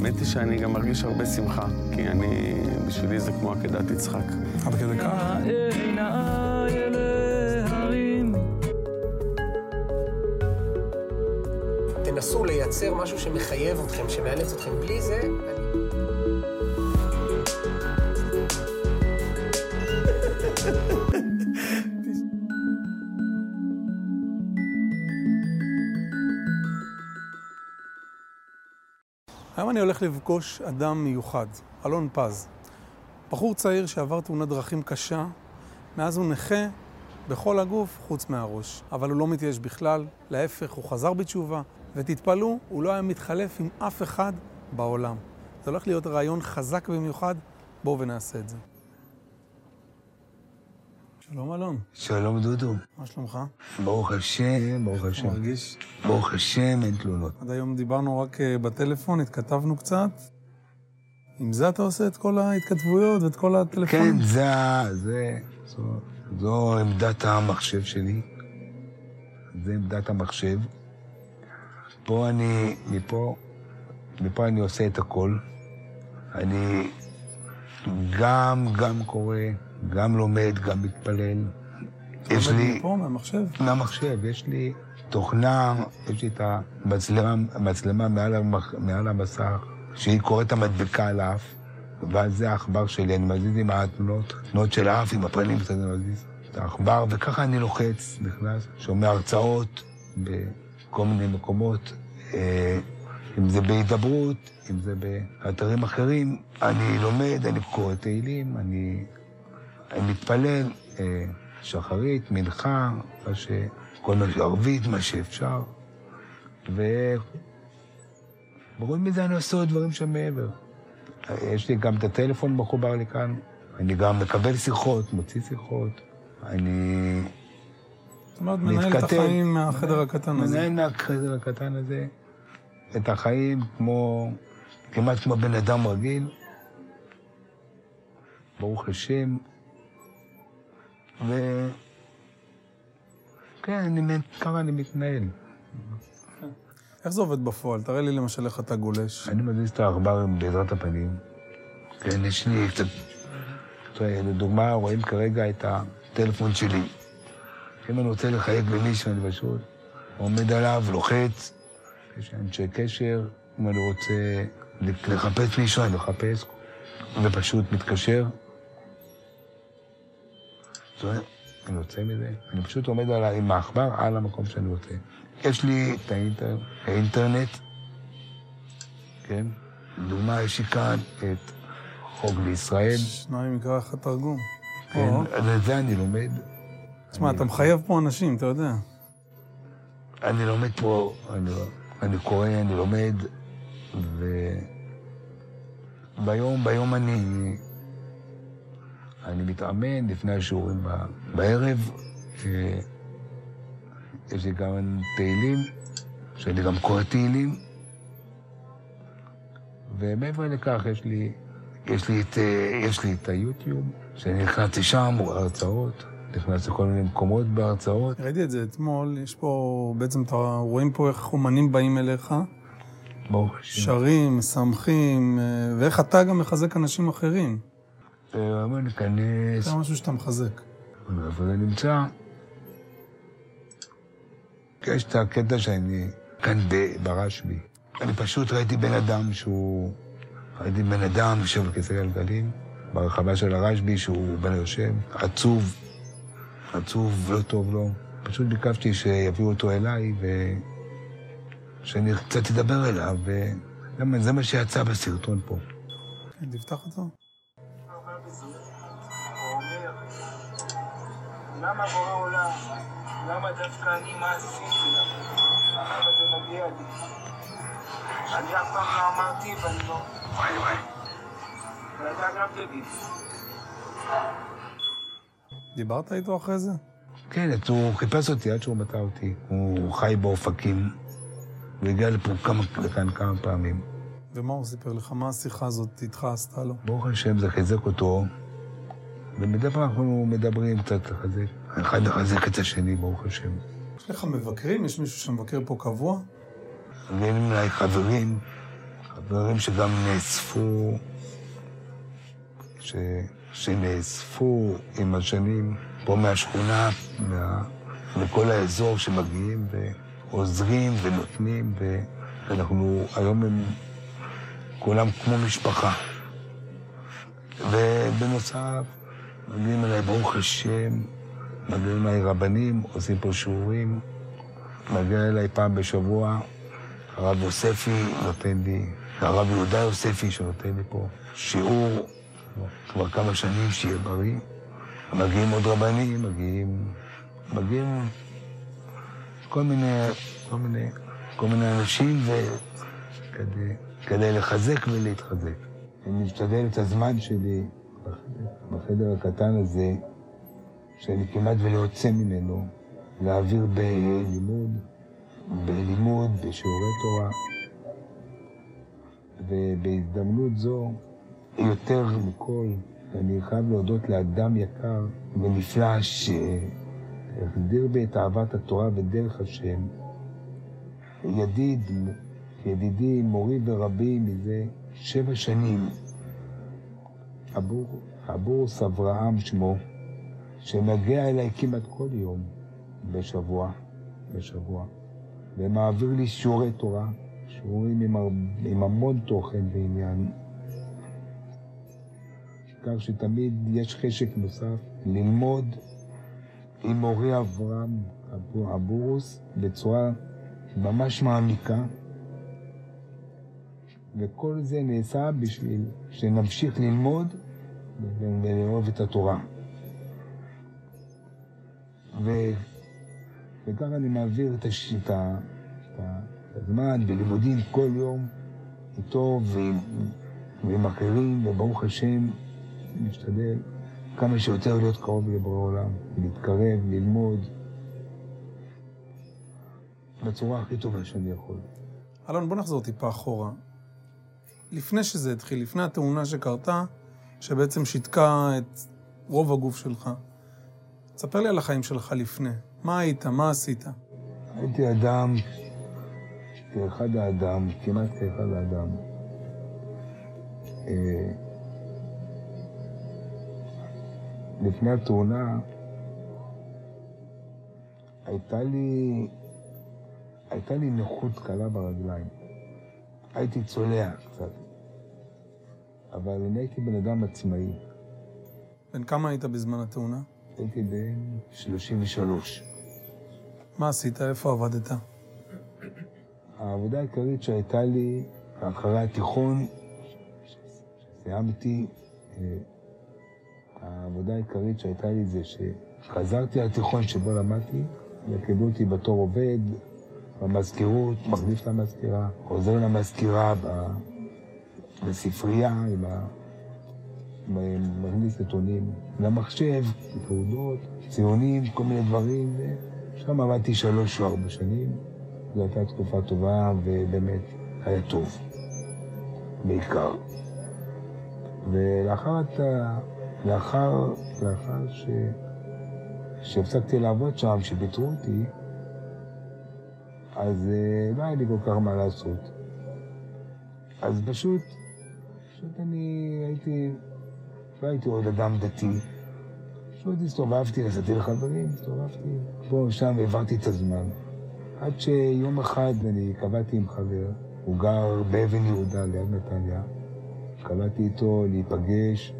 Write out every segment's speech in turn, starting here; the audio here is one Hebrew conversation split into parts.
האמת היא שאני גם מרגיש הרבה שמחה, כי אני, בשבילי זה כמו עקדת יצחק. עד כדי כך? תנסו לייצר משהו שמחייב אתכם, שמאלץ אתכם. בלי זה... היום אני הולך לפגוש אדם מיוחד, אלון פז. בחור צעיר שעבר תאונת דרכים קשה, מאז הוא נכה בכל הגוף חוץ מהראש. אבל הוא לא מתייאש בכלל, להפך, הוא חזר בתשובה, ותתפלאו, הוא לא היה מתחלף עם אף אחד בעולם. זה הולך להיות רעיון חזק במיוחד, בואו ונעשה את זה. שלום אלון, שלום דודו. מה שלומך? ברוך השם, ברוך אתה השם. מרגיש? ברוך השם, אין תלונות. עד היום דיברנו רק אה, בטלפון, התכתבנו קצת. עם זה אתה עושה את כל ההתכתבויות ואת כל הטלפונים? כן, זה, זה, זו, זו עמדת המחשב שלי. זה עמדת המחשב. פה אני, מפה, מפה אני עושה את הכל. אני גם, גם קורא, גם לומד, גם מתפלל. יש לי... מפה, מהמחשב? מהמחשב, יש לי תוכנה, יש לי את המצלמה, המצלמה מעל, המח, מעל המסך, שהיא קוראת את המדבקה על האף, ואז זה העכבר שלי, אני מזיז עם התנועות, תנועות של האף, עם הפנים קצת אני מזיז את העכבר, וככה אני לוחץ, נכנס, שומע הרצאות בכל מיני מקומות, אה, אם זה בהידברות, אם זה באתרים אחרים, אני לומד, אני קורא תהילים, אני, אני מתפלל, אה, שחרית, מנחה, מה ש... כל מה שערבית, מה שאפשר. ו... וחוץ מזה אני עושה עוד דברים שם מעבר. יש לי גם את הטלפון מחובר לי כאן, אני גם מקבל שיחות, מוציא שיחות, אני זאת אומרת, מנהל את. החיים מהחדר הקטן הזה. מנהל מהחדר הקטן הזה את החיים כמו, כמעט כמו בן אדם רגיל. ברוך השם. ו... כן, אני, ככה אני מתנהל. איך זה עובד בפועל? תראה לי למשל איך אתה גולש. אני מזיז את העכבר בעזרת הפנים. כן, יש לי קצת... לדוגמה, רואים כרגע את הטלפון שלי. אם אני רוצה לחייג למישהו, אני פשוט עומד עליו, לוחץ, יש אנשי קשר. אם אני רוצה לחפש מישהו, אני מחפש, ופשוט מתקשר. אומרת, אני יוצא מזה, אני פשוט עומד על, עם העכבר על המקום שאני רוצה. יש לי את האינטר, האינטרנט, כן? לדוגמה, יש לי כאן את חוק בישראל, שניים יקרא לך תרגום. כן? את זה אני לומד. תשמע, אתה מחייב פה אנשים, אתה יודע. אני לומד פה, אני, אני קורא, אני לומד, ו... ביום, ביום אני, אני מתאמן לפני השיעורים בערב. אה, יש לי גם תהילים, שאני גם קורא תהילים. ומעבר לכך, יש לי, יש לי את, אה, יש לי את היוטיוב, שאני נכנסתי שם, הרצאות, נכנס לכל מיני מקומות בהרצאות. ראיתי את זה אתמול, יש פה, בעצם אתה רואים פה איך אומנים באים אליך, ברוך השם. שרים, משמחים, אה, ואיך אתה גם מחזק אנשים אחרים. אה, בוא ניכנס, זה משהו שאתה מחזק. איפה זה נמצא? יש את הקטע שאני ב- ברשב"י. אני פשוט ראיתי בן אדם שהוא... ראיתי בן אדם יושב על כיסא גלגלים, ברחבה של הרשב"י, שהוא בן יושב, עצוב, עצוב, לא טוב לו. פשוט ביקשתי שיביאו אותו אליי ושאני קצת אדבר אליו, וזה מה שיצא בסרטון פה. כן, תפתח אותו. למה בורא עולם? למה דווקא אני מה עשיתי? למה זה מגיע לי? אני אף פעם לא אמרתי ואני לא... וואי וואי. ואתה גם תגיד. דיברת איתו אחרי זה? כן, הוא חיפש אותי עד שהוא מצא אותי. הוא חי באופקים. הוא הגיע לפה כמה, לכאן כמה פעמים. ומה הוא סיפר לך? מה השיחה הזאת איתך עשתה לו? ברוך השם, זה חיזק אותו, ומדי פעם אנחנו מדברים קצת לחזק. אחד מחזק את השני, ברוך השם. יש לך מבקרים? יש מישהו שמבקר פה קבוע? מביאים אליי חברים, דברים שגם נאספו, ש... שנאספו עם השנים פה מהשכונה, מה... מכל האזור שמגיעים ועוזרים ונותנים, ואנחנו היום הם כולם כמו משפחה. ובנוסף, מגיעים אליי, ברוך השם, מגיעים אליי רבנים, עושים פה שיעורים, מגיע אליי פעם בשבוע, הרב יוספי נותן לי, הרב יהודה יוספי שנותן לי פה שיעור כבר כמה שנים, שיהיה בריא. מגיעים עוד רבנים, מגיעים, מגיעים כל מיני, כל מיני, כל מיני אנשים וכדי, כדי לחזק ולהתחזק. אני משתדל את הזמן שלי בחדר, הקטן הזה, שאני כמעט ולא יוצא ממנו, להעביר בלימוד, בלימוד, בשיעורי תורה. ובהזדמנות זו, יותר מכל, אני חייב להודות לאדם יקר ונפלא שהחדיר בי את אהבת התורה ודרך השם. ידיד, ידידי, מורי ורבי מזה שבע שנים, אבור, אבורס אברהם שמו, שמגיע אליי כמעט כל יום בשבוע, בשבוע, ומעביר לי שיעורי תורה, שיעורים עם, עם המון תוכן ועניין. כך שתמיד יש חשק נוסף ללמוד עם מורי אברהם אבורוס בצורה ממש מעמיקה, וכל זה נעשה בשביל שנמשיך ללמוד ולאהוב את התורה. ו... וככה אני מעביר את, הש... את, ה... את הזמן בלימודים כל יום איתו ועם, ועם אחרים, וברוך השם, משתדל כמה שיותר להיות קרוב לבורא עולם, להתקרב, ללמוד, בצורה הכי טובה שאני יכול. אלון, בוא נחזור טיפה אחורה. לפני שזה התחיל, לפני התאונה שקרתה, שבעצם שיתקה את רוב הגוף שלך, תספר לי על החיים שלך לפני. מה היית? מה עשית? הייתי אדם, כאחד האדם, כמעט כאחד האדם. אה, לפני התאונה, הייתה לי, הייתה לי נכות קלה ברגליים. הייתי צולע קצת, אבל אני הייתי בן אדם עצמאי. בן כמה היית בזמן התאונה? הייתי בן 33. מה עשית? איפה עבדת? העבודה העיקרית שהייתה לי אחרי התיכון, שסיימתי, אה, העבודה העיקרית שהייתה לי זה שחזרתי לתיכון שבו למדתי, וקיבלו אותי בתור עובד במזכירות, מחליף למזכירה, עוזר למזכירה בספרייה עם ה... מכניס נתונים למחשב, תעודות, ציונים, כל מיני דברים, ושם עבדתי שלוש או ארבע שנים. זו הייתה תקופה טובה, ובאמת היה טוב, בעיקר. ולאחר לאחר, לאחר ש... שהפסקתי לעבוד שם, שפיטרו אותי, אז uh, לא היה לי כל כך מה לעשות. אז פשוט, פשוט אני הייתי, לא הייתי עוד אדם דתי. פשוט הסתובבתי, נסעתי לחברים, הסתובבתי פה ושם והעברתי את הזמן. עד שיום אחד אני קבעתי עם חבר, הוא גר באבן יהודה ליד נתניה, קבעתי איתו להיפגש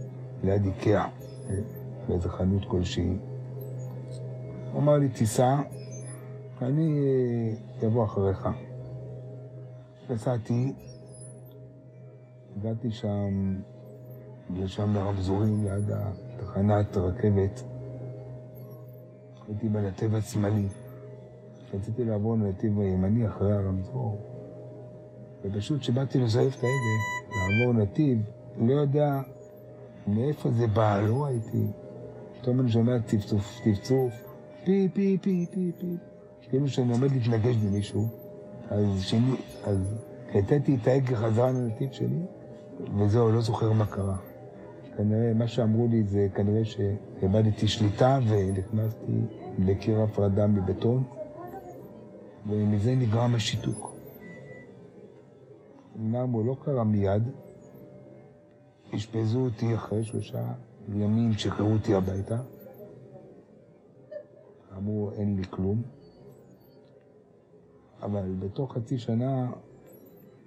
ליד איקאה, באיזה חנות כלשהי. הוא אמר לי, תיסע, אני אבוא אחריך. נסעתי, הגעתי שם, לשם לרמזורים ליד תחנת רכבת. הייתי בנתיב השמאלי. רציתי לעבור לנתיב הימני אחרי הרמזור, ופשוט כשבאתי לזייף את ההגה, לעבור נתיב, לא יודע מאיפה זה בא, לא ראיתי. פתאום אני שומע צפצוף, צפצוף, פי, פי, פי, פי, פי. כאילו שאני עומד להתנגש במישהו, אז שני, אז נתתי את ההגה חזרה לנתיב שלי, וזהו, לא זוכר מה קרה. כנראה, מה שאמרו לי זה כנראה שאיבדתי שליטה ונכנסתי לקיר הפרדה מבטון, ומזה נגרם השיתוק. אמנם הוא לא קרה מיד, אשפזו אותי אחרי שלושה ימים, שחררו אותי הביתה. אמרו, אין לי כלום. אבל בתוך חצי שנה,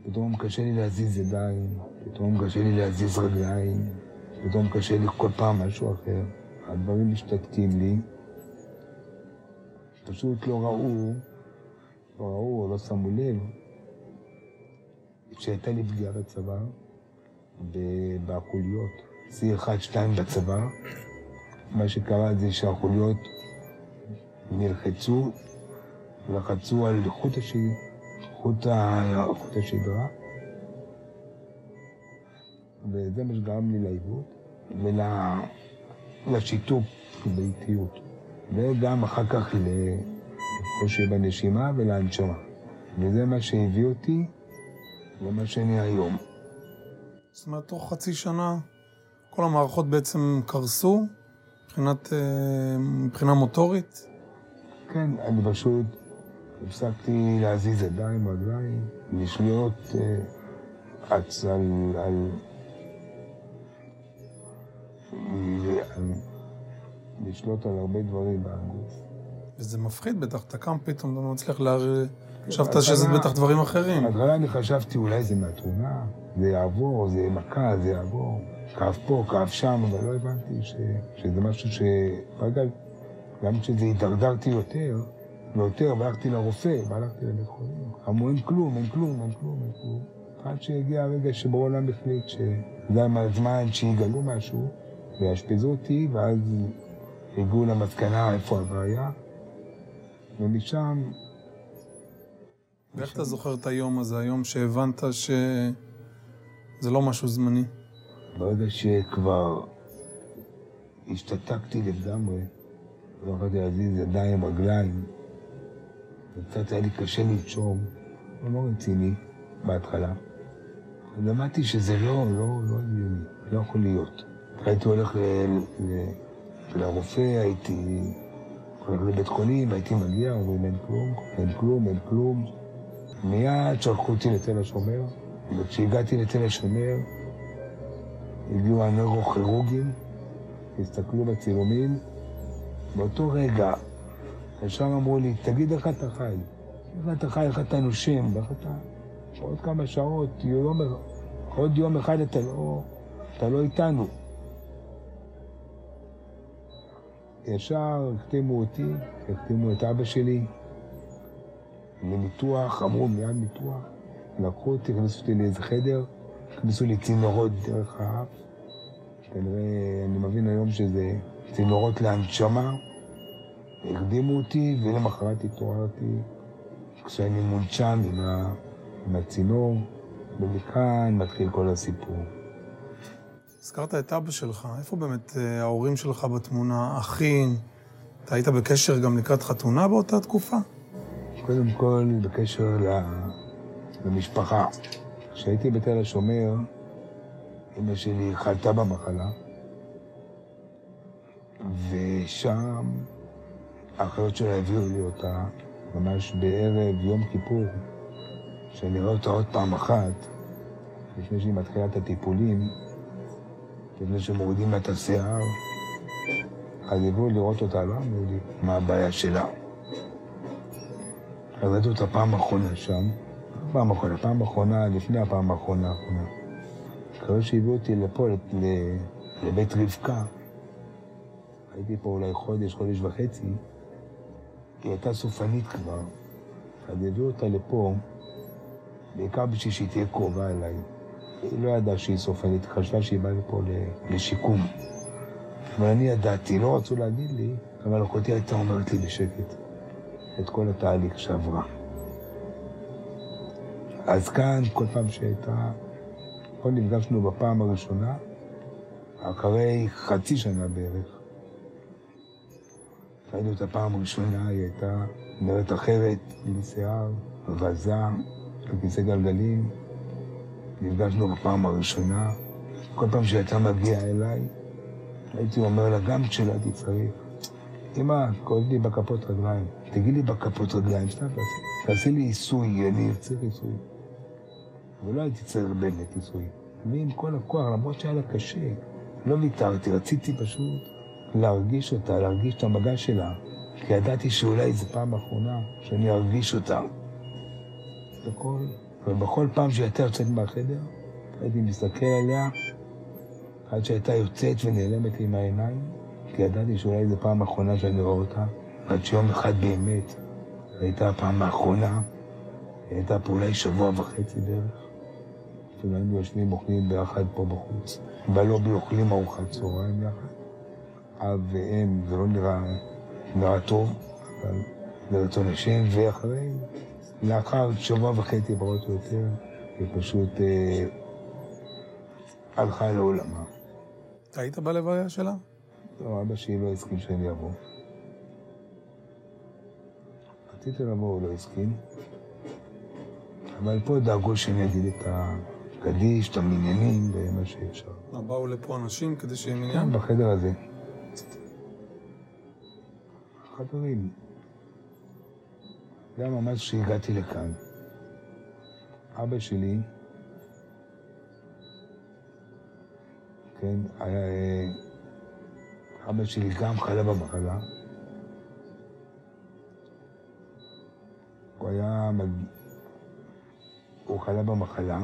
פתאום קשה לי להזיז ידיים, פתאום קשה לי להזיז רגליים, פתאום קשה לי כל פעם משהו אחר. הדברים משתתקים לי. פשוט לא ראו, לא ראו או לא שמו לב, שהייתה לי פגיעה בצבא, בחוליות, C1-2 בצבא. מה שקרה זה שהחוליות נלחצו, לחצו על חוט, הש... חוט, ה... חוט השדרה, וזה מה שגרם לי לעיוות ולשיתוק באיטיות, וגם אחר כך לקושי בנשימה ולהנשמה. וזה מה שהביא אותי למה שאני היום. זאת אומרת, תוך חצי שנה כל המערכות בעצם קרסו מבחינת, אה, מבחינה מוטורית? כן, אני פשוט הפסקתי להזיז ידיים, רגליים, לשלוט אה, אץ על, על, על... לשלוט על הרבה דברים בגוף. וזה מפחיד בטח, אתה קם פתאום, אתה לא מצליח להר... חשבת שזה בטח דברים אחרים. בהתחלה אני חשבתי אולי זה מהתאונה, זה יעבור, זה מכה, זה יעבור. כאב פה, כאב שם, אבל לא הבנתי ש... שזה משהו ש... רגע, גם כשזה הידרדרתי יותר, ויותר, והלכתי לרופא, והלכתי לבית חולים. אמרו, אין כלום, אין כלום, אין כלום, אין כלום. עד שהגיע הרגע שבו העולם החליט שזה הזמן שיגלו משהו, ויאשפזו אותי, ואז הגיעו למסקנה איפה הבעיה, ומשם... ואיך אתה זוכר את היום הזה, היום שהבנת שזה לא משהו זמני? ברגע שכבר השתתקתי לגמרי, לא יכולתי להזיז ידיים, רגליים, וקצת היה לי קשה לנשום, לא רציני בהתחלה. למדתי שזה לא, לא, לא הגיוני, לא יכול להיות. הייתי הולך לרופא, הייתי הולך לבית חולים, הייתי מגיע, אומרים אין כלום, אין כלום, אין כלום. מיד שלחו אותי לתל השומר, וכשהגעתי לתל השומר, הגיעו הנוירוכירורגים, הסתכלו בצילומים, באותו רגע, ישר אמרו לי, תגיד איך אתה חי, איך אתה חי, איך אתה נושם, ואיך אתה... עוד כמה שעות, יום, עוד יום אחד אתה לא, אתה לא איתנו. ישר החתימו אותי, החתימו את אבא שלי לניתוח, אמרו מיד ניתוח, לקחו אותי, הכניסו אותי לאיזה חדר, הכניסו לי צינורות דרך האף. כנראה, אני מבין היום שזה צינורות להנשמה. הקדימו אותי, ולמחרת התעוררתי כשאני מונשם עם, ה... עם הצינור, ומכאן מתחיל כל הסיפור. הזכרת את אבא שלך, איפה באמת אה, ההורים שלך בתמונה, אחים? אתה היית בקשר גם לקראת חתונה באותה תקופה? קודם כל, בקשר למשפחה. כשהייתי בתל השומר, אמא שלי חלתה במחלה, ושם האחיות שלה הביאו לי אותה ממש בערב יום כיפור, שאני רואה אותה עוד פעם אחת, לפני שהיא מתחילה את הטיפולים, לפני שמורידים לה את השיער, אז הביאו לראות אותה, לא אמרו לי מה הבעיה שלה. אז ראיתי אותה פעם אחרונה שם, פעם אחרונה, פעם אחרונה, לפני הפעם האחרונה האחרונה. אחרי שהביאו אותי לפה, לבית רבקה, הייתי פה אולי חודש, חודש וחצי, היא הייתה סופנית כבר, הביאו אותה לפה, בעיקר בשביל שהיא תהיה קרובה אליי. היא לא ידעה שהיא סופנית, חשבה שהיא באה לפה לשיקום. אבל אני ידעתי, לא רצו להגיד לי, אבל אחותי הייתה אומרת לי בשקט את כל התהליך שעברה. אז כאן, כל פעם שהייתה, פה נפגשנו בפעם הראשונה, אחרי חצי שנה בערך. ראינו את הפעם הראשונה, היא הייתה נראית אחרת, עם שיער, רזה, בכיסא גלגלים. נפגשנו בפעם הראשונה. כל פעם שהייתה מגיעה אליי, הייתי אומר לה, גם כשלא הייתי צריך, אמא, כואב לי בכפות רגליים. תגיד לי בכפות רגליים, סתם תעשי לי עיסוי, אני צריך עיסוי. ולא הייתי צריך באמת נישואים. ועם כל הכוח, למרות שהיה לה קשה, לא ויתרתי, רציתי פשוט להרגיש אותה, להרגיש את המגע שלה, כי ידעתי שאולי זו פעם אחרונה שאני ארגיש אותה. בכל, ובכל פעם שהיא הייתה יוצאת מהחדר, הייתי מסתכל עליה, עד שהייתה יוצאת ונעלמת לי מהעיניים, כי ידעתי שאולי זו פעם אחרונה שאני רואה אותה, עד שיום אחד באמת הייתה הפעם האחרונה, הייתה פה אולי שבוע וחצי בערך. אפילו היינו יושבים אוכלים ביחד פה בחוץ, בלובי אוכלים ארוחת צהריים יחד. אב ואם, זה לא נראה, נראה טוב, אבל לרצון השם, ואחרי, לאחר שבוע וחצי פחות או יותר, היא פשוט אה, הלכה לעולמה. אתה היית בלוויה שלה? לא, אבא שלי לא הסכים שאני אבוא. רציתי לבוא, הוא לא הסכים. אבל פה דאגו שאני אגיד את הקדיש, את המניינים ומה שאפשר. מה, באו לפה אנשים כדי שיהיה מניין? בחדר הזה. חברים, זה היה ממש כשהגעתי לכאן. אבא שלי, כן, היה... אה, אבא שלי גם חלה במחלה. הוא היה... הוא חלה במחלה,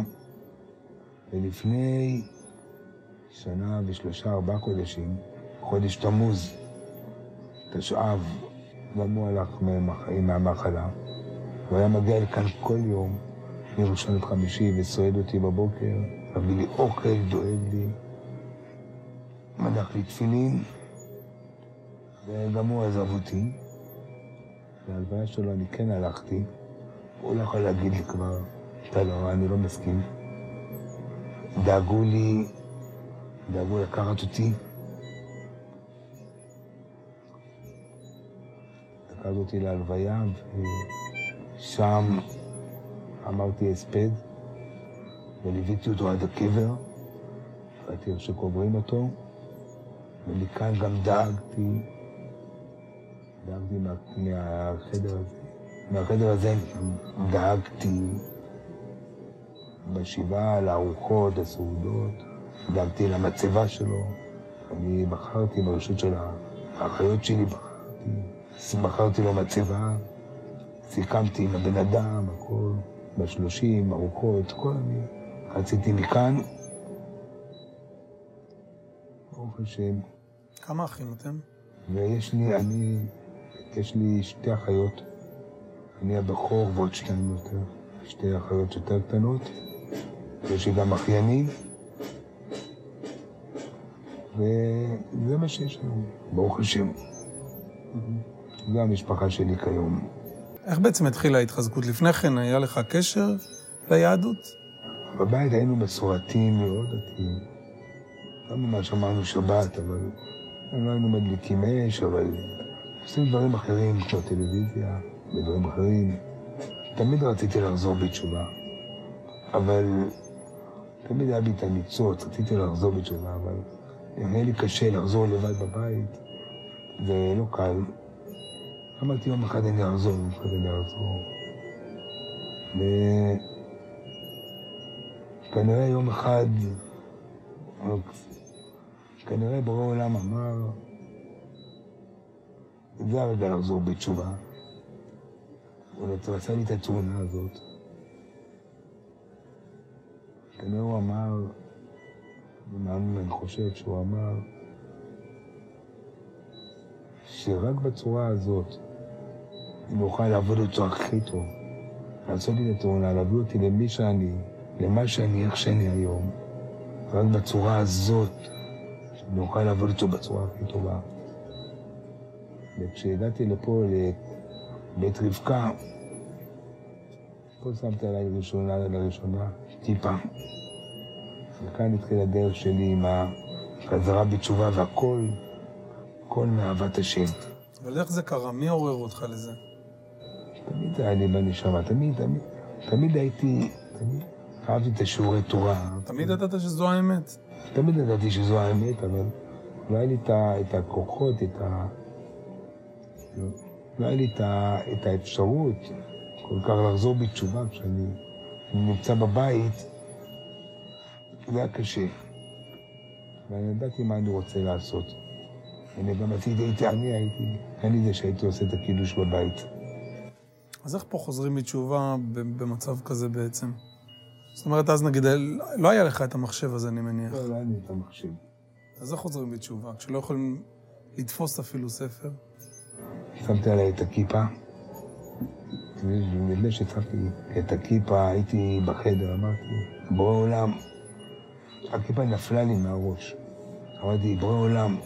ולפני שנה ושלושה, ארבעה חודשים, חודש תמוז, תשע"ב, גם הוא הלך מהמח- מהמחלה. הוא היה מגיע לכאן כל יום, מראשון עד חמישי, וסועד אותי בבוקר, מביא לי אוכל, דואג לי, מדח לי תפילין, וגם הוא עזב אותי. להלוויה שלו אני כן הלכתי, הוא לא יכול להגיד לי כבר, אתה לא, אני לא מסכים. דאגו לי, דאגו לקחת אותי. לקחת אותי להלוויה, ושם אמרתי הספד, וליוויתי אותו עד הקבר, ראיתי איך שקוברים אותו, ומכאן גם דאגתי, דאגתי מה, מהחדר הזה, מהחדר הזה דאגתי בשבעה, לארוחות, לסעודות, דאגתי למצבה שלו, אני בחרתי ברשות של האחיות שלי, בחרתי, בחרתי לו מצבה, סיכמתי עם הבן אדם, הכל, בשלושים, ארוחות, כל אני רציתי מכאן. ברוך השם. כמה אחים אתם? ויש לי, אני, יש לי שתי אחיות. אני הבכור ועוד שתיים יותר. שתי אחיות יותר קטנות. יש לי גם אחיינים. וזה מה שיש לנו, ברוך השם. זו המשפחה שלי כיום. איך בעצם התחילה ההתחזקות? לפני כן היה לך קשר ליהדות? בבית היינו מסורתיים מאוד דתיים. לא ממש אמרנו שבת, אבל לא היינו מדליקים אש, אבל עושים דברים אחרים, כמו טלוויזיה ודברים אחרים. תמיד רציתי לחזור בתשובה, אבל תמיד היה בי את הניצוץ, רציתי לחזור בתשובה, אבל היה לי קשה לחזור לבד בבית, זה לא קל. אמרתי, יום אחד אני אחזור, יום אחד אני אחזור. וכנראה יום אחד, כנראה בורא עולם אמר, זה הרגע לחזור בתשובה. הוא עשה לי את התאונה הזאת. כנראה הוא אמר, אני מאמין, אני חושב שהוא אמר, שרק בצורה הזאת, אני אוכל לעבוד אותו הכי טוב, לעשות את התאונה, להביא אותי למי שאני, למה שאני, איך שאני היום, רק בצורה הזאת, שאני אוכל לעבוד איתו בצורה הכי טובה. וכשהגעתי לפה, לבית רבקה, פה שמתי עליי לראשונה, לראשונה טיפה. וכאן התחילה הדרך שלי עם החזרה בתשובה והכל, הכל מאהבת השם. אבל איך זה קרה? מי עורר אותך לזה? תמיד היה לי בנשמה, תמיד, תמיד, תמיד הייתי, תמיד אהבתי את השיעורי תורה. תמיד ידעת שזו האמת. תמיד ידעתי שזו האמת, אבל לא היה לי את, הכוחות, את ה... לא היה לי את, האפשרות כל כך לחזור בתשובה כשאני נמצא בבית זה היה קשה. ואני ידעתי מה אני רוצה לעשות. אני גם עשיתי, אני הייתי, אני זה שהייתי עושה את הקידוש בבית. אז איך פה חוזרים בתשובה ב- במצב כזה בעצם? זאת אומרת, אז נגיד, לא היה לך את המחשב הזה, אני מניח. לא, לא היה לי את המחשב. אז איך חוזרים בתשובה? כשלא יכולים לתפוס אפילו ספר? שמתי עליי את הכיפה. ולפני ששמתי את הכיפה, הייתי בחדר, אמרתי, בורא עולם, הכיפה נפלה לי מהראש. אמרתי, בורא עולם,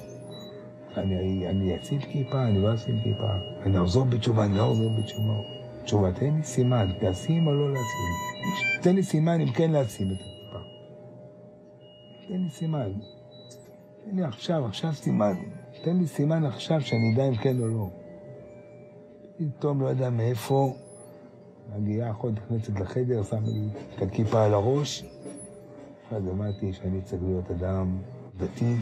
אני, אני אשים כיפה, אני לא אשים כיפה, אני אחזור בתשובה, אני לא אחזור בתשובה. תשובה, תן לי סימן, לשים או לא לשים. תן לי סימן אם כן לשים את הכיפה. תן לי סימן. תן לי עכשיו, עכשיו סימן. תן לי סימן עכשיו שאני אדע אם כן או לא. פתאום לא יודע מאיפה, מגיעה אחות נכנסת לחדר, שמה לי את הכיפה על הראש, אז אמרתי שאני צריך להיות אדם דתי.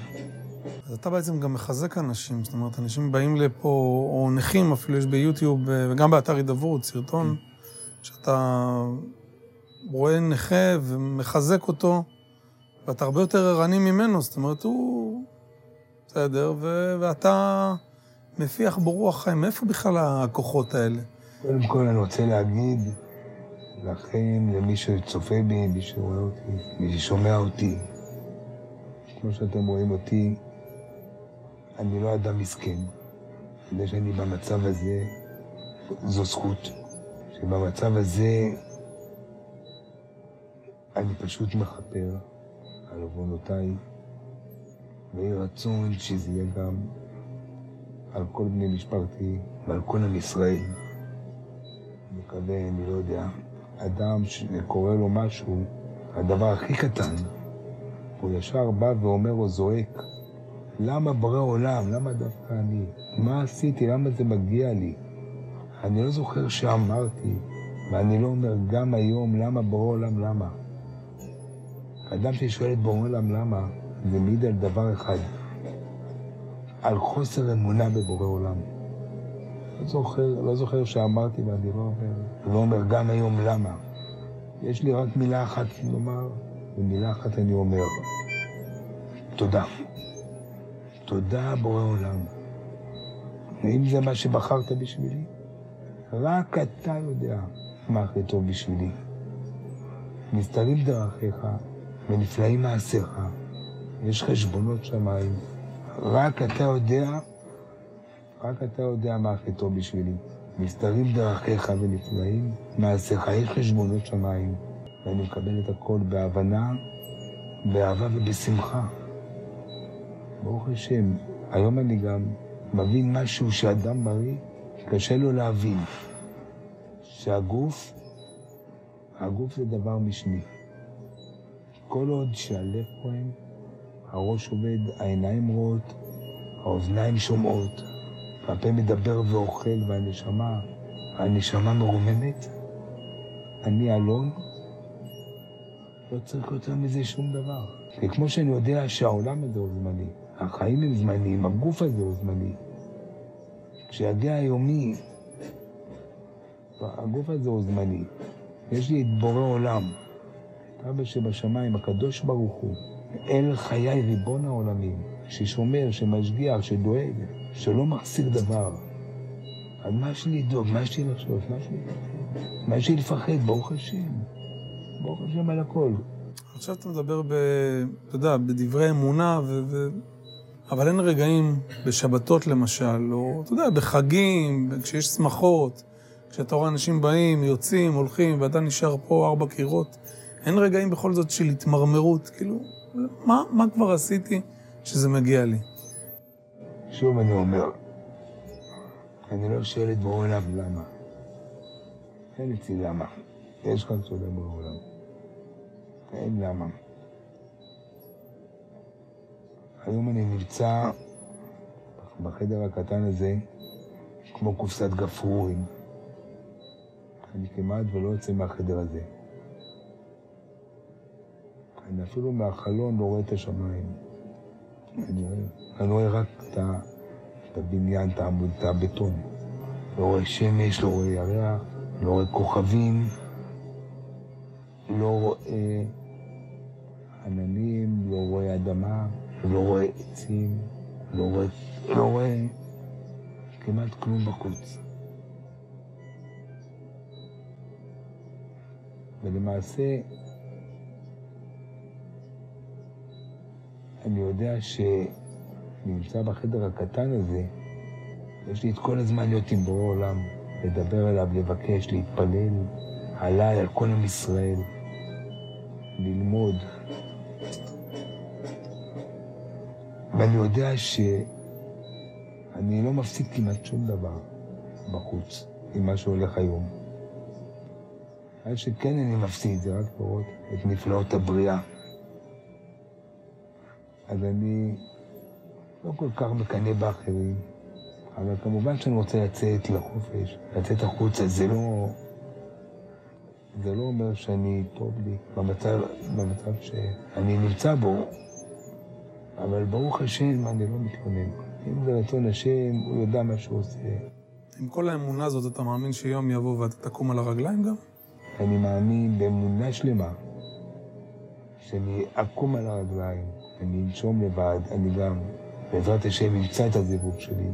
אז אתה בעצם גם מחזק אנשים, זאת אומרת, אנשים באים לפה, או נכים אפילו, יש ביוטיוב, אה, וגם באתר הידברות, סרטון, שאתה רואה נכה ומחזק אותו, ואתה הרבה יותר ערני ממנו, זאת אומרת, הוא בסדר, ו- ואתה מפיח בו רוח חיים. מאיפה בכלל הכוחות האלה? קודם כל אני רוצה להגיד לכם, למי שצופה בי, מי שרואה אותי, מי ששומע אותי, כמו שאתם רואים אותי, אני לא אדם מסכן. זה שאני במצב הזה, זו זכות. שבמצב הזה אני פשוט מכפר על עוונותיי, ויהי רצון שזה יהיה גם על כל בני משפחתי ועל כל עם ישראל. מקווה, אני לא יודע, אדם שקורה לו משהו, הדבר הכי קטן, הוא ישר בא ואומר או זועק, למה בורא עולם? למה דווקא אני? מה עשיתי? למה זה מגיע לי? אני לא זוכר שאמרתי, ואני לא אומר גם היום, למה בורא עולם, למה? אדם ששואל את בורא עולם למה, זה מעיד על דבר אחד, על חוסר אמונה בבורא עולם. לא זוכר, לא זוכר שאמרתי ואני לא אומר, לא אומר גם היום למה. יש לי רק מילה אחת לומר, ומילה אחת אני אומר, תודה. תודה בורא עולם. ואם זה מה שבחרת בשבילי, רק אתה יודע מה הכי טוב בשבילי. נסתרים דרכיך ונפלאים מעשיך, יש חשבונות שמיים. רק אתה יודע, רק אתה יודע מה הכי טוב בשבילי. נסתרים דרכיך ונפלאים מעשיך, יש חשבונות שמיים. ואני מקבל את הכל בהבנה, באהבה ובשמחה. ברוך השם, היום אני גם מבין משהו שאדם בריא, קשה לו להבין. שהגוף, הגוף זה דבר משני. כל עוד שהלב פועם, הראש עובד, העיניים רואות, האוזניים שומעות, הפה מדבר ואוכל, והנשמה, הנשמה מרוממת. אני אלון, לא צריך יותר מזה שום דבר. וכמו שאני יודע שהעולם הזה הוא זמני, החיים הם זמניים, הגוף הזה הוא זמני. כשיגיע היומי, הגוף הזה הוא זמני. יש לי את בורא עולם, אבא שבשמיים, הקדוש ברוך הוא, אל חיי ריבון העולמים, ששומר, שמשגיח, שדואג, שלא מחזיק דבר. אז מה יש לי לדאוג? מה יש לי לחשוב? מה יש לי, מה יש לי לפחד? ברוך השם. ברוך השם על הכל. עכשיו אתה מדבר, ב, אתה יודע, בדברי אמונה, ו, ו... אבל אין רגעים, בשבתות למשל, או אתה יודע, בחגים, כשיש שמחות, כשאתה רואה אנשים באים, יוצאים, הולכים, ואתה נשאר פה ארבע קירות, אין רגעים בכל זאת של התמרמרות, כאילו, מה, מה כבר עשיתי שזה מגיע לי? שוב אני אומר, אני לא שואל את בורא עולם למה. אין אצלי למה. יש כאן שואל בורא עולם. אין למה. היום אני נמצא בחדר הקטן הזה כמו קופסת גפרורים. אני כמעט ולא יוצא מהחדר הזה. אני אפילו מהחלון לא רואה את השמיים. אני רואה, אני רואה רק את, הבניין, את העמוד, את הבטון. לא רואה שמש, לא רואה ירח, לא רואה כוכבים, לא רואה... עננים, לא רואה אדמה, לא רואה עצים, לא רואה, לא רואה כמעט כלום בחוץ. ולמעשה, אני יודע שנמצא בחדר הקטן הזה, יש לי את כל הזמן להיות עם בורא עולם, לדבר אליו, לבקש, להתפלל עליי, על כל עם ישראל, ללמוד. ואני יודע שאני לא מפסיק כמעט שום דבר בחוץ עם מה שהולך היום. עד שכן אני מפסיד, זה רק לראות את נפלאות הבריאה. אז אני לא כל כך מקנא באחרים, אבל כמובן שאני רוצה לצאת לחופש, לצאת החוצה, זה לא... זה לא אומר שאני טוב לי במצב, במצב שאני נמצא בו, אבל ברוך השם, אני לא מתכונן. אם זה רצון השם, הוא יודע מה שהוא עושה. עם כל האמונה הזאת, אתה מאמין שיום יבוא ואתה תקום על הרגליים גם? אני מאמין באמונה שלמה שאני אקום על הרגליים, אני אנשום לבד, אני גם, בעזרת השם, אמצא את הזיווג שלי.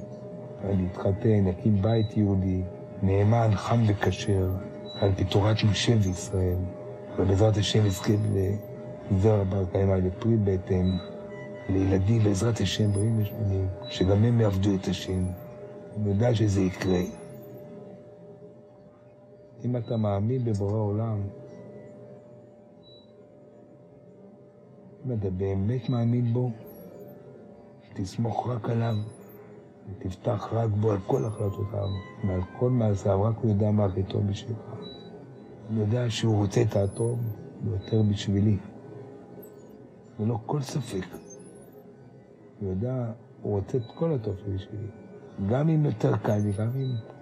אני אתחתן, אקים בית יהודי, נאמן, חם וכשר, על פי תורת משה וישראל, ובעזרת השם אזכה לזרע בר קיימא, לפרי בהתאם, לילדים בעזרת השם בריאים ושמונים, שגם הם יעבדו את השם. אני יודע שזה יקרה. אם אתה מאמין בבורא עולם, אם אתה באמת מאמין בו, תסמוך רק עליו, ותפתח רק בו על כל החלטותיו ועל כל מעשיו, רק הוא יודע מה הכי טוב בשבילך. אני יודע שהוא רוצה את הטוב ביותר בשבילי, ללא כל ספק. הוא יודע, הוא רוצה את כל הטוב בשבילי. גם אם יותר קל לי, גם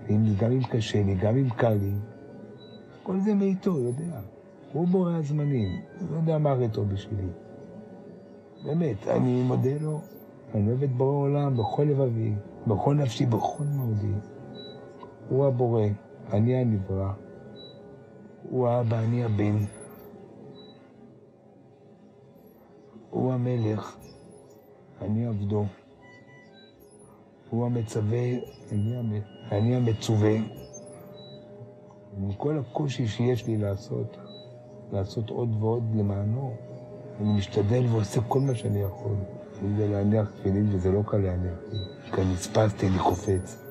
אם, גם אם קשה לי, גם אם קל לי, כל זה מאיתו, הוא יודע. הוא בורא הזמנים, הוא לא יודע מה טוב בשבילי. באמת, אני מודה לו, אני אוהב את בורא עולם בכל לבבי, בכל נפשי, בכל מאודי. הוא הבורא, אני הנברא, הוא האבא, אני הבן. הוא המלך, אני עבדו. הוא המצווה, אני, אני המצווה. עם כל הקושי שיש לי לעשות, לעשות עוד ועוד למענו, אני משתדל ועושה כל מה שאני יכול. אם זה להניח תפילין, וזה לא קל להניח, כי נצפסתי, אני קופץ.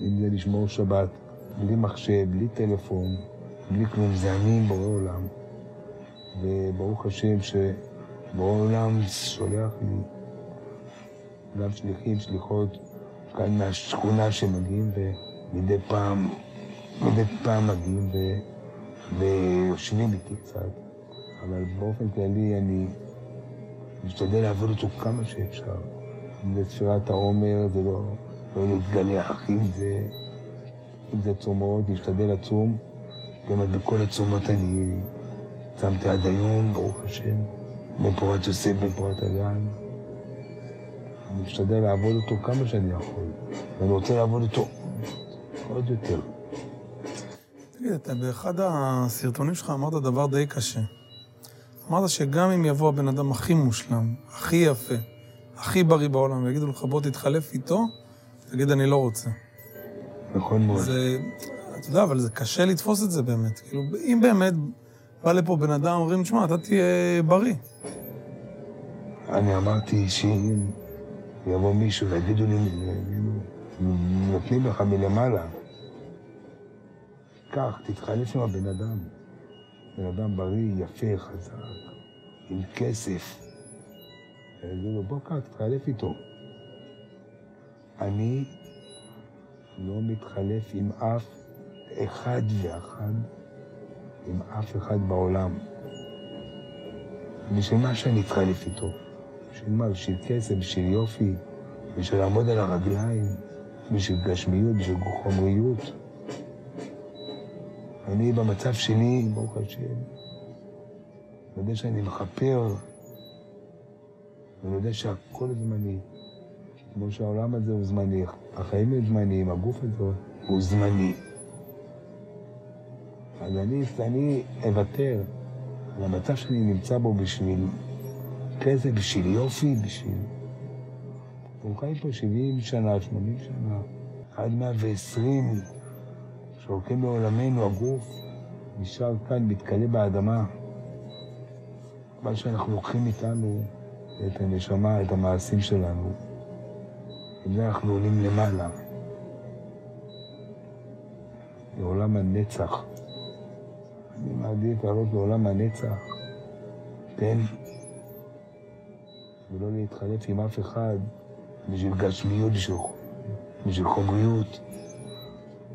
אם זה לשמור שבת, בלי מחשב, בלי טלפון, בלי כלום, זה אני עם בורא עולם. וברוך השם שבורא עולם שולח לי גם שליחים, שליחות, כאן מהשכונה שמגיעים, ומדי פעם, מדי פעם מגיעים ו... ויושבים איתי קצת. אבל באופן כללי אני משתדל לעבוד אותו כמה שאפשר. אם זה ספירת העומר, זה לא, לא להתגלח, אם זה, אם זה צומות, להשתדל לצום. באמת בכל הצומות אני צמתי עד היום, ברוך השם, בן פורת יוסף, בן פורת הגן. אני משתדל לעבוד אותו כמה שאני יכול, ואני רוצה לעבוד אותו עוד יותר. תגיד, אתה באחד הסרטונים שלך אמרת דבר די קשה. אמרת שגם אם יבוא הבן אדם הכי מושלם, הכי יפה, הכי בריא בעולם, ויגידו לך בוא תתחלף איתו, תגיד אני לא רוצה. נכון מאוד. זה, אתה יודע, אבל זה קשה לתפוס את זה באמת. כאילו, אם באמת בא לפה בן אדם, אומרים, תשמע, אתה תהיה בריא. אני אמרתי שאם יבוא מישהו ויגידו לי, נותנים לך מלמעלה, קח, תתחלף עם הבן אדם. בן אדם בריא, יפה, חזק, עם כסף. יגידו לו, בוא קח, תתחלף איתו. אני לא מתחלף עם אף אחד ואחד, עם אף אחד בעולם. בשביל מה שאני אתחלף איתו? בשביל מה? בשביל כסף, בשביל יופי, בשביל לעמוד על הרגליים, בשביל גשמיות, בשביל חומריות. אני במצב שלי, ברוך השם, אני יודע שאני מכפר, ואני יודע שהכל זמני. כמו שהעולם הזה הוא זמני, החיים הם זמניים, הגוף הזה הוא זמני. אז אני, אני אוותר על המצב שאני נמצא בו בשביל כסף, בשביל יופי, בשביל... אנחנו חיים פה 70 שנה, 80 שנה, עד 120, שהולכים לעולמנו, הגוף נשאר כאן, מתכלה באדמה. מה שאנחנו לוקחים איתנו, את הנשמה, את המעשים שלנו, עם זה אנחנו עולים למעלה, לעולם הנצח. אני מעדיף לעלות לעולם הנצח, כן? ולא להתחלף עם אף אחד בשביל גשמיות, בשביל, בשביל חומריות.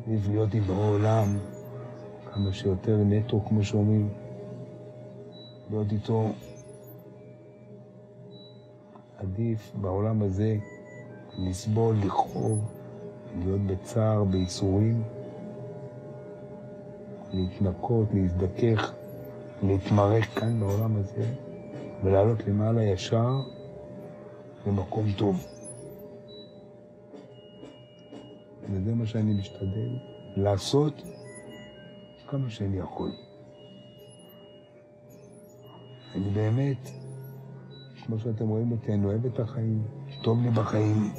עדיף להיות עם בורא עולם, כמה שיותר נטו, כמו שאומרים. להיות איתו עדיף בעולם הזה לסבול, לכאוב, להיות בצער, בייסורים, להתנקות, להזדכך, להתמרק כאן בעולם הזה, ולעלות למעלה ישר למקום טוב. וזה מה שאני משתדל לעשות כמה שאני יכול. אני באמת, כמו שאתם רואים אותי, אני אוהב את החיים, טוב לי בחיים,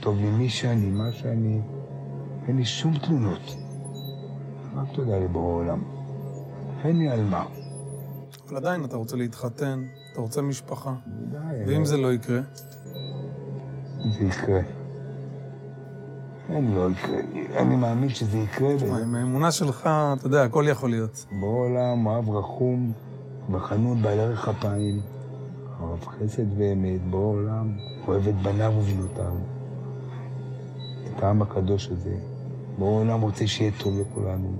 טוב לי מי שאני, מה שאני, אין לי שום תלונות. רק תודה לבורא עולם. אין לי על מה. אבל עדיין אתה רוצה להתחתן, אתה רוצה משפחה. די, ואם זה לא יקרה? זה יקרה. אין לא יקרה. אני מאמין שזה יקרה. תשמע, עם האמונה שלך, אתה יודע, הכל יכול להיות. בורא עולם, אוהב רחום, בחנות בעל ערך אפיים, אוהב חסד ואמת, בורא עולם, אוהב את בניו ובנותיו, את העם הקדוש הזה. בורא עולם רוצה שיהיה טוב לכולנו.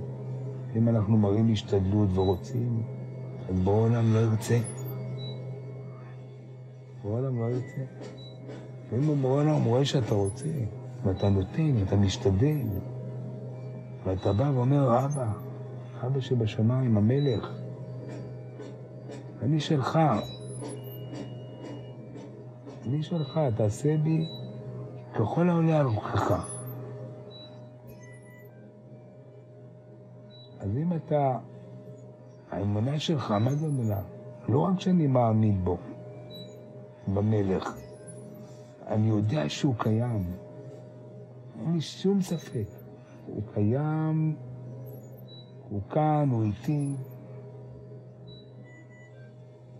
אם אנחנו מראים השתדלות ורוצים, אז בורא עולם לא ירצה. בורא עולם לא ירצה. ואם בורא עולם רואה שאתה רוצה, ואתה נותן, ואתה משתדל, ואתה בא ואומר, אבא, אבא שבשמיים, המלך, אני שלך. אני שלך, תעשה בי ככל העולה על רוחך. אז אם אתה, האמונה שלך, מה זה אמונה? לא רק שאני מאמין בו, במלך, אני יודע שהוא קיים. אין לי שום ספק. הוא קיים, הוא כאן, הוא איתי.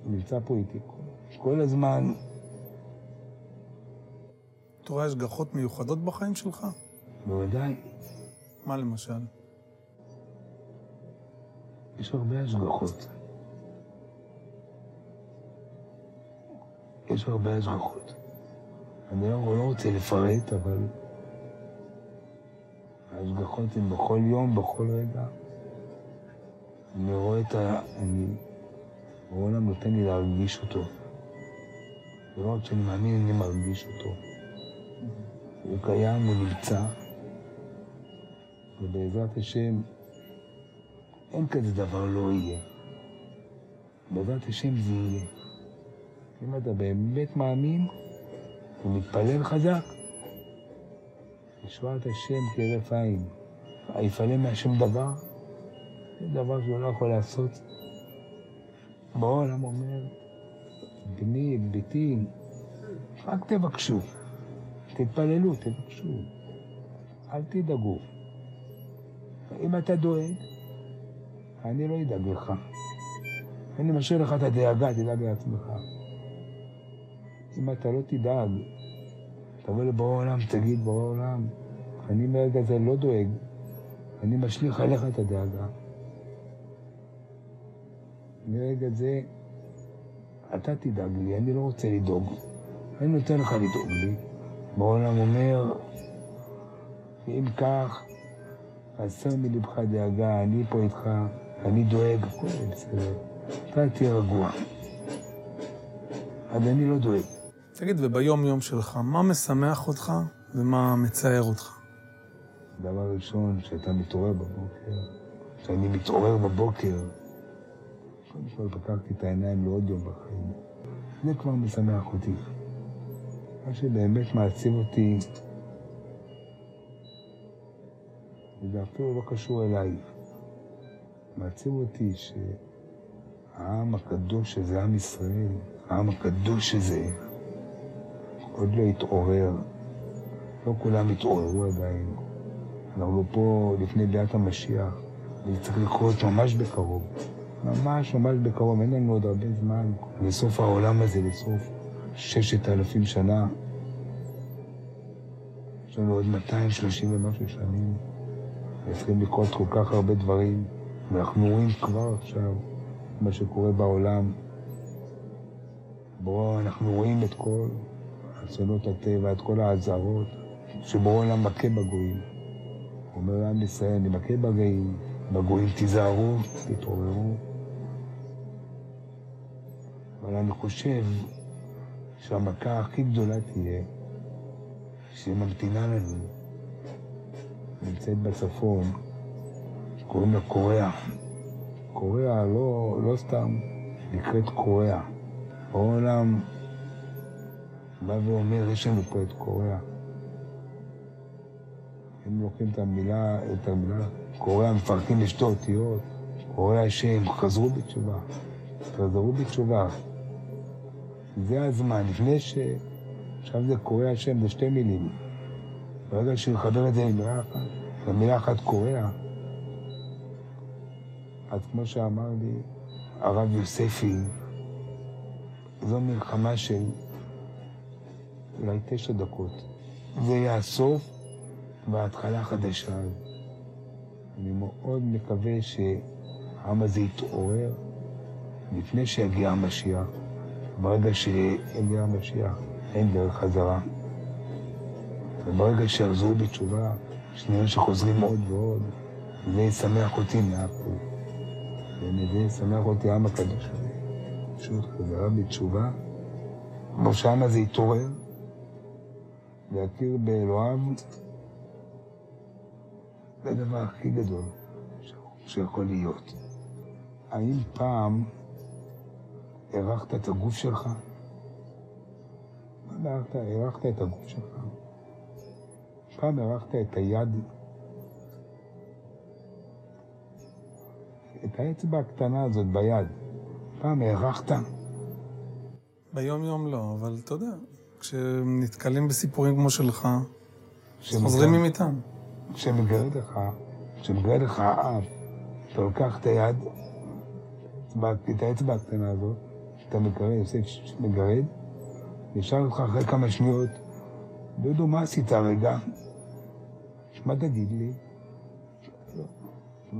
הוא נמצא פה איתי כל הזמן. אתה רואה השגחות מיוחדות בחיים שלך? בוודאי, מה למשל? יש הרבה השגחות. יש הרבה השגחות. אני לא, לא רוצה לפרט, אבל ההשגחות הן בכל יום, בכל רגע. אני רואה את ה... אני... העולם נותן לי להרגיש אותו. ולא רק שאני מאמין, אני מרגיש אותו. הוא קיים, הוא נמצא, ובעזרת השם, אין כזה דבר לא יהיה. בעזרת השם זה יהיה. אם אתה באמת מאמין ומתפלל חזק, ישועת השם כהרף עין. היפעלה מהשם דבר, זה דבר שהוא לא יכול לעשות. בעולם אומר, בני, ביתי, רק תבקשו. תתפללו, תבקשו. אל תדאגו. אם אתה דואג, אני לא אדאג לך. אני משאיר לך את הדאגה, תדאג לעצמך. אם אתה לא תדאג, תבוא לבורא עולם, תגיד, בורא עולם, אני מרגע זה לא דואג, אני משליך עליך את הדאגה. מרגע זה, אתה תדאג לי, אני לא רוצה לדאוג. אני נותן לך לדאוג לי. בעולם אומר, אם כך, הסר מלבך דאגה, אני פה איתך, אני דואג, הכל בסדר. אתה תהיה רגוע. אז אני לא דואג. תגיד, וביום-יום שלך, מה משמח אותך ומה מצער אותך? דבר ראשון, כשאתה מתעורר בבוקר, כשאני מתעורר בבוקר, קודם כל פתחתי את העיניים לעוד יום בחיים. זה כבר משמח אותי. מה שבאמת מעציב אותי, וזה אפילו לא קשור אליי, מעציב אותי העם הקדוש הזה, עם ישראל, העם הקדוש הזה, עוד לא התעורר. לא כולם התעוררו עדיין. אנחנו פה לפני ביאת המשיח, וזה צריך לקרות ממש בקרוב. ממש ממש בקרוב, אין לנו עוד הרבה זמן לסוף העולם הזה, לסוף ששת אלפים שנה. יש לנו עוד 230 ומשהו שנים, וצריכים לקרות כל כך הרבה דברים, ואנחנו רואים כבר עכשיו מה שקורה בעולם. בואו, אנחנו רואים את כל אסונות הטבע, את כל האזהרות, שבורא עולם מכה בגויים. אומר לעם ישראל, אני מכה בגויים, בגויים תיזהרו, תתעוררו. אבל אני חושב שהמכה הכי גדולה תהיה, שממתינה לנו, נמצאת בצפון, קוראים לה קוריאה. קוריאה לא, לא סתם נקראת קוריאה. העולם בא ואומר, יש לנו פה את קוריאה. הם לוקחים את המילה, את המילה קוריאה, מפרקים לשתי אותיות, קוריאה השם, חזרו בתשובה. חזרו בתשובה. זה הזמן, לפני ש... עכשיו זה קורא השם, זה שתי מילים. ברגע שהוא יחבר את זה למילה אחת, למילה אחת קורע, אז כמו שאמר לי הרב יוספי, זו מלחמה של אולי תשע דקות. זה יהיה הסוף וההתחלה חדשה. אני מאוד מקווה שהעם הזה יתעורר לפני שיגיע המשיח. ברגע שיגיע המשיח, אין דרך חזרה. וברגע שיחזרו בתשובה, שנראה שחוזרים עוד ועוד, זה ישמח אותי מהכל. וזה ישמח אותי העם הקדוש הזה. פשוט חזרה בתשובה, כמו שהעם הזה יתעורר, ויכיר באלוהיו, זה הדבר הכי גדול שיכול להיות. האם פעם הערכת את הגוף שלך? פעם הערכת, הערכת את הגוף שלך? פעם הערכת את היד? את האצבע הקטנה הזאת ביד. פעם הערכת? ביום-יום לא, אבל אתה יודע, כשנתקלים בסיפורים כמו שלך, חוזרים עם איתם. כשמגרד לך, כשמגרד לך האף, אתה לוקח את היד, את האצבע הקטנה הזאת, אתה מגרד, עושה מגרד, נשאר אותך אחרי כמה שניות, דודו, מה עשית הרגע? מה תגיד לי?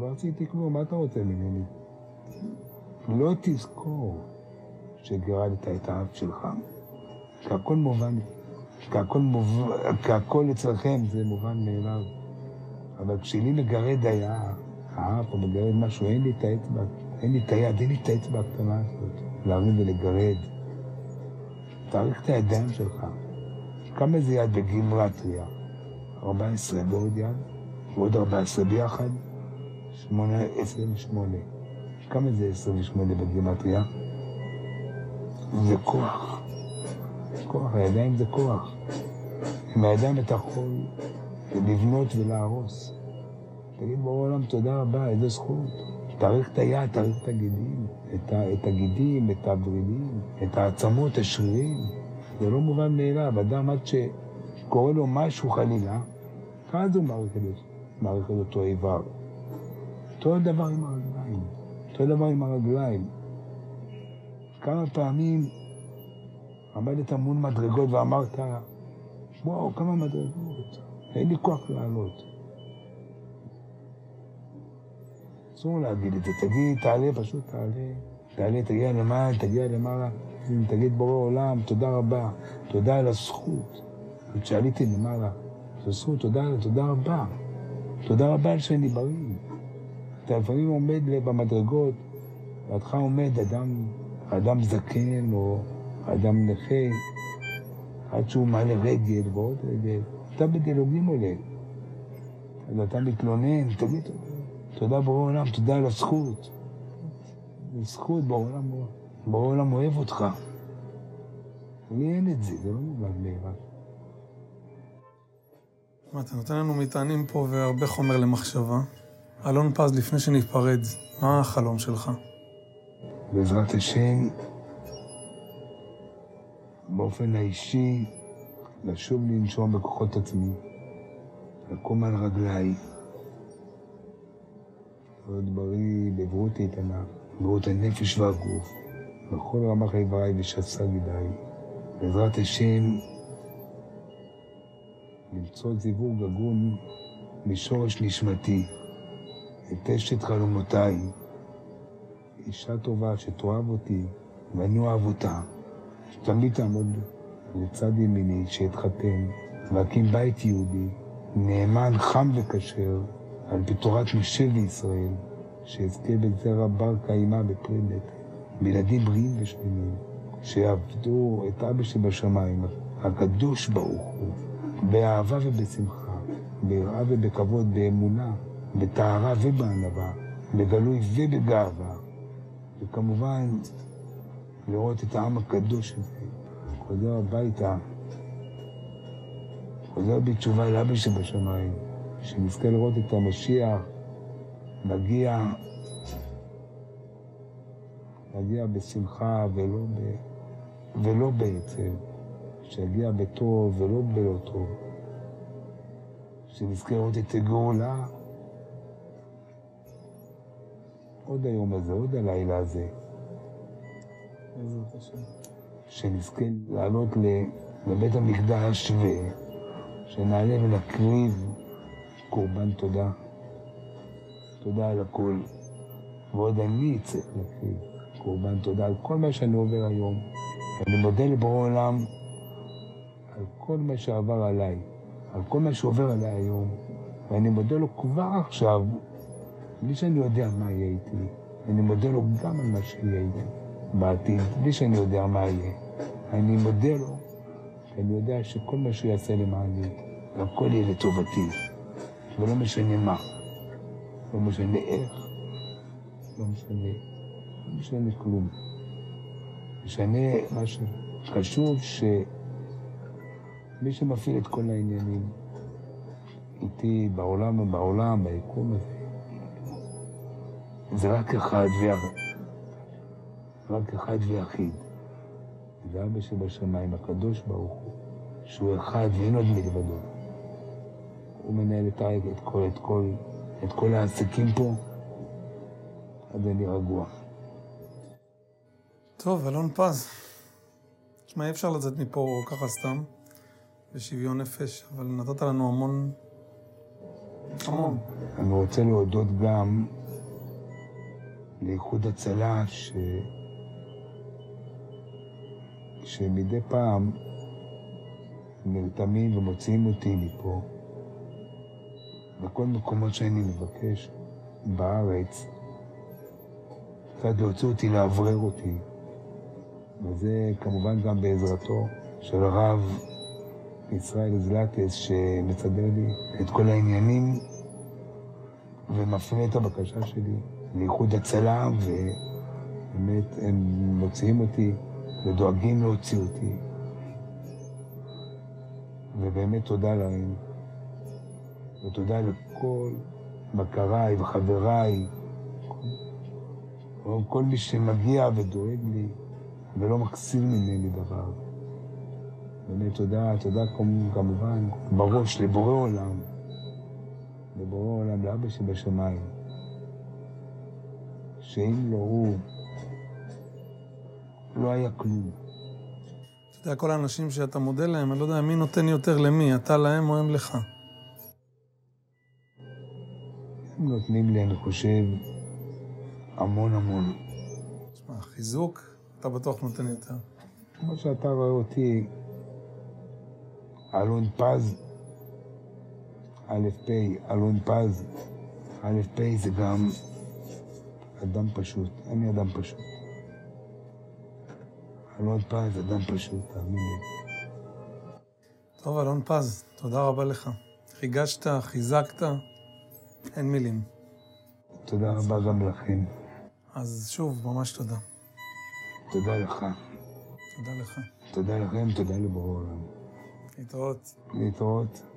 לא, עשיתי כלום, מה אתה רוצה ממני? לא תזכור שגרדת את האף שלך, כי הכל מובן, כי הכל, מוב... כי הכל אצלכם זה מובן מאליו. אבל כשלי מגרד היה האף או מגרד משהו, אין לי את האצבע, אין לי את היד, אין לי את האצבע הקטנה הזאת, להרים ולגרד. תאריך את הידיים שלך. כמה זה יד בגימטריה? 14 ועוד יד, ועוד 14 ביחד, 8, 28. כמה זה 28 בגימטריה? זה כוח. כוח, הידיים זה כוח. עם הידיים אתה יכול לבנות ולהרוס. תגיד בורא עולם תודה רבה, איזה זכות. תאריך את היד, תאריך את הגידים, את, ה, את הגידים, את הוורידים, את העצמות, השרירים. זה לא מובן מאליו. אדם עד שקורה לו משהו חלילה, אז הוא מעריך את אותו איבר. אותו דבר עם הרגליים. אותו דבר עם הרגליים. כמה פעמים עמדת מול מדרגות ואמרת, וואו, כמה מדרגות, אין לי כוח לעלות. אסור להגיד את זה, תגיד, תעלה, פשוט תעלה. תעלה, תגיע למעלה, תגיע למעלה, תגיד בורא עולם, תודה רבה, תודה על הזכות. כשעליתי למעלה, זו זכות, תודה, תודה רבה. תודה רבה על שאני בריא. אתה לפעמים עומד במדרגות, לידך עומד אדם, אדם זקן או אדם נכה, עד שהוא מעלה רגל ועוד רגל, אתה בדילוגים עולה. אז אתה מתלונן, תגיד תודה בורא עולם, תודה על הזכות. זכות, בורא עולם, בורא אוהב אותך. לי אין את זה, זה לא מובן מאליו. אתה נותן לנו מטענים פה והרבה חומר למחשבה. אלון פז, לפני שניפרד, מה החלום שלך? בעזרת השם, באופן האישי, לשוב לנשום בכוחות עצמי, לקום על רגליי, להיות בריא בבריאות איתנה, בריאות הנפש והגוף, בכל רמ"ח איבריי ושס"ה גידיי. בעזרת השם, למצוא זיווג הגון משורש נשמתי, את אשת חלומותיי, אישה טובה שתאהב אותי ואני אוהב אותה, שתמיד תעמוד לצד ימיני, שאתחתן ואקים בית יהודי, נאמן, חם וכשר, על פי תורת משה וישראל, שאזכה בזרע בר קיימא בפרדת, בילדים בריאים ושלמים, שיעבדו את אבא שבשמיים, הקדוש ברוך הוא, באהבה ובשמחה, ביראה ובכבוד, באמונה, בטהרה ובענווה, בגלוי ובגאווה, וכמובן, לראות את העם הקדוש הזה, חוזר הביתה, חוזר בתשובה לאבא שבשמיים, שנזכה לראות את המשיח מגיע, מגיע בשמחה ולא, ב, ולא בעצם, שיגיע בטוב ולא בלא טוב, שנזכה לראות את הגאולה עוד היום הזה, עוד הלילה הזה. בעזרת השם. שנזכה לעלות לבית המקדש ושנעלה ונקריב קורבן תודה. תודה על הכל. ועוד אני צריך להקריב קורבן תודה על כל מה שאני עובר היום. אני מודה לבורא עולם על כל מה שעבר עליי, על כל מה שעובר עליי היום, ואני מודה לו כבר עכשיו, בלי שאני יודע מה יהיה איתי. אני מודה לו גם על מה שיהיה איתי בעתיד, בלי שאני יודע מה יהיה. אני מודה לו, כי אני יודע שכל מה שהוא יעשה למעני, הכל יהיה לטובתי, ולא משנה מה, לא משנה איך, לא משנה, לא משנה כלום. משנה מה שחשוב שמי שמפעיל את כל העניינים איתי בעולם ובעולם, ביקום הזה, זה רק אחד ויחיד. רק אחד ויחיד. זה אבא שבשמיים, הקדוש ברוך הוא, שהוא אחד ואין עוד מלבדו. הוא מנהל את, ה- את, כל, את, כל, את כל העסקים פה, אז אני רגוע. טוב, אלון פז. תשמע, אי אפשר לצאת מפה ככה סתם, בשוויון נפש, אבל נתת לנו המון... המון. אני רוצה להודות גם לאיחוד הצלה, ש... שמדי פעם נרתמים ומוציאים אותי מפה. בכל מקומות שאני מבקש בארץ, קצת להוציא אותי, לאוורר אותי. וזה כמובן גם בעזרתו של הרב ישראל זלטס, שמסדר לי את כל העניינים ומפנה את הבקשה שלי לאיחוד הצלה, ובאמת הם מוציאים אותי ודואגים להוציא אותי. ובאמת תודה להם, ותודה לכל מכריי וחבריי, כל, כל מי שמגיע ודואג לי ולא מחסיר ממני דבר. באמת תודה, תודה כמ- כמובן בראש לבורא עולם, לבורא עולם, לאבא שבשמיים, שאם לא הוא, לא היה כלום. אתה יודע, כל האנשים שאתה מודה להם, אני לא יודע מי נותן יותר למי, אתה להם או הם לך. הם נותנים לי, אני חושב, המון המון. תשמע, חיזוק, אתה בטוח נותן יותר. כמו שאתה רואה אותי, אלון פז, א' פ', אלון פז, א' פ' זה גם אדם פשוט, אני אדם פשוט. אלון פז, אדם פשוט, תאמין לי. טוב, אלון פז, תודה רבה לך. ריגשת, חיזקת, אין מילים. תודה רבה גם לכם. אז שוב, ממש תודה. תודה לך. תודה לך. תודה לכם, תודה לבורא עולם. להתראות. להתראות.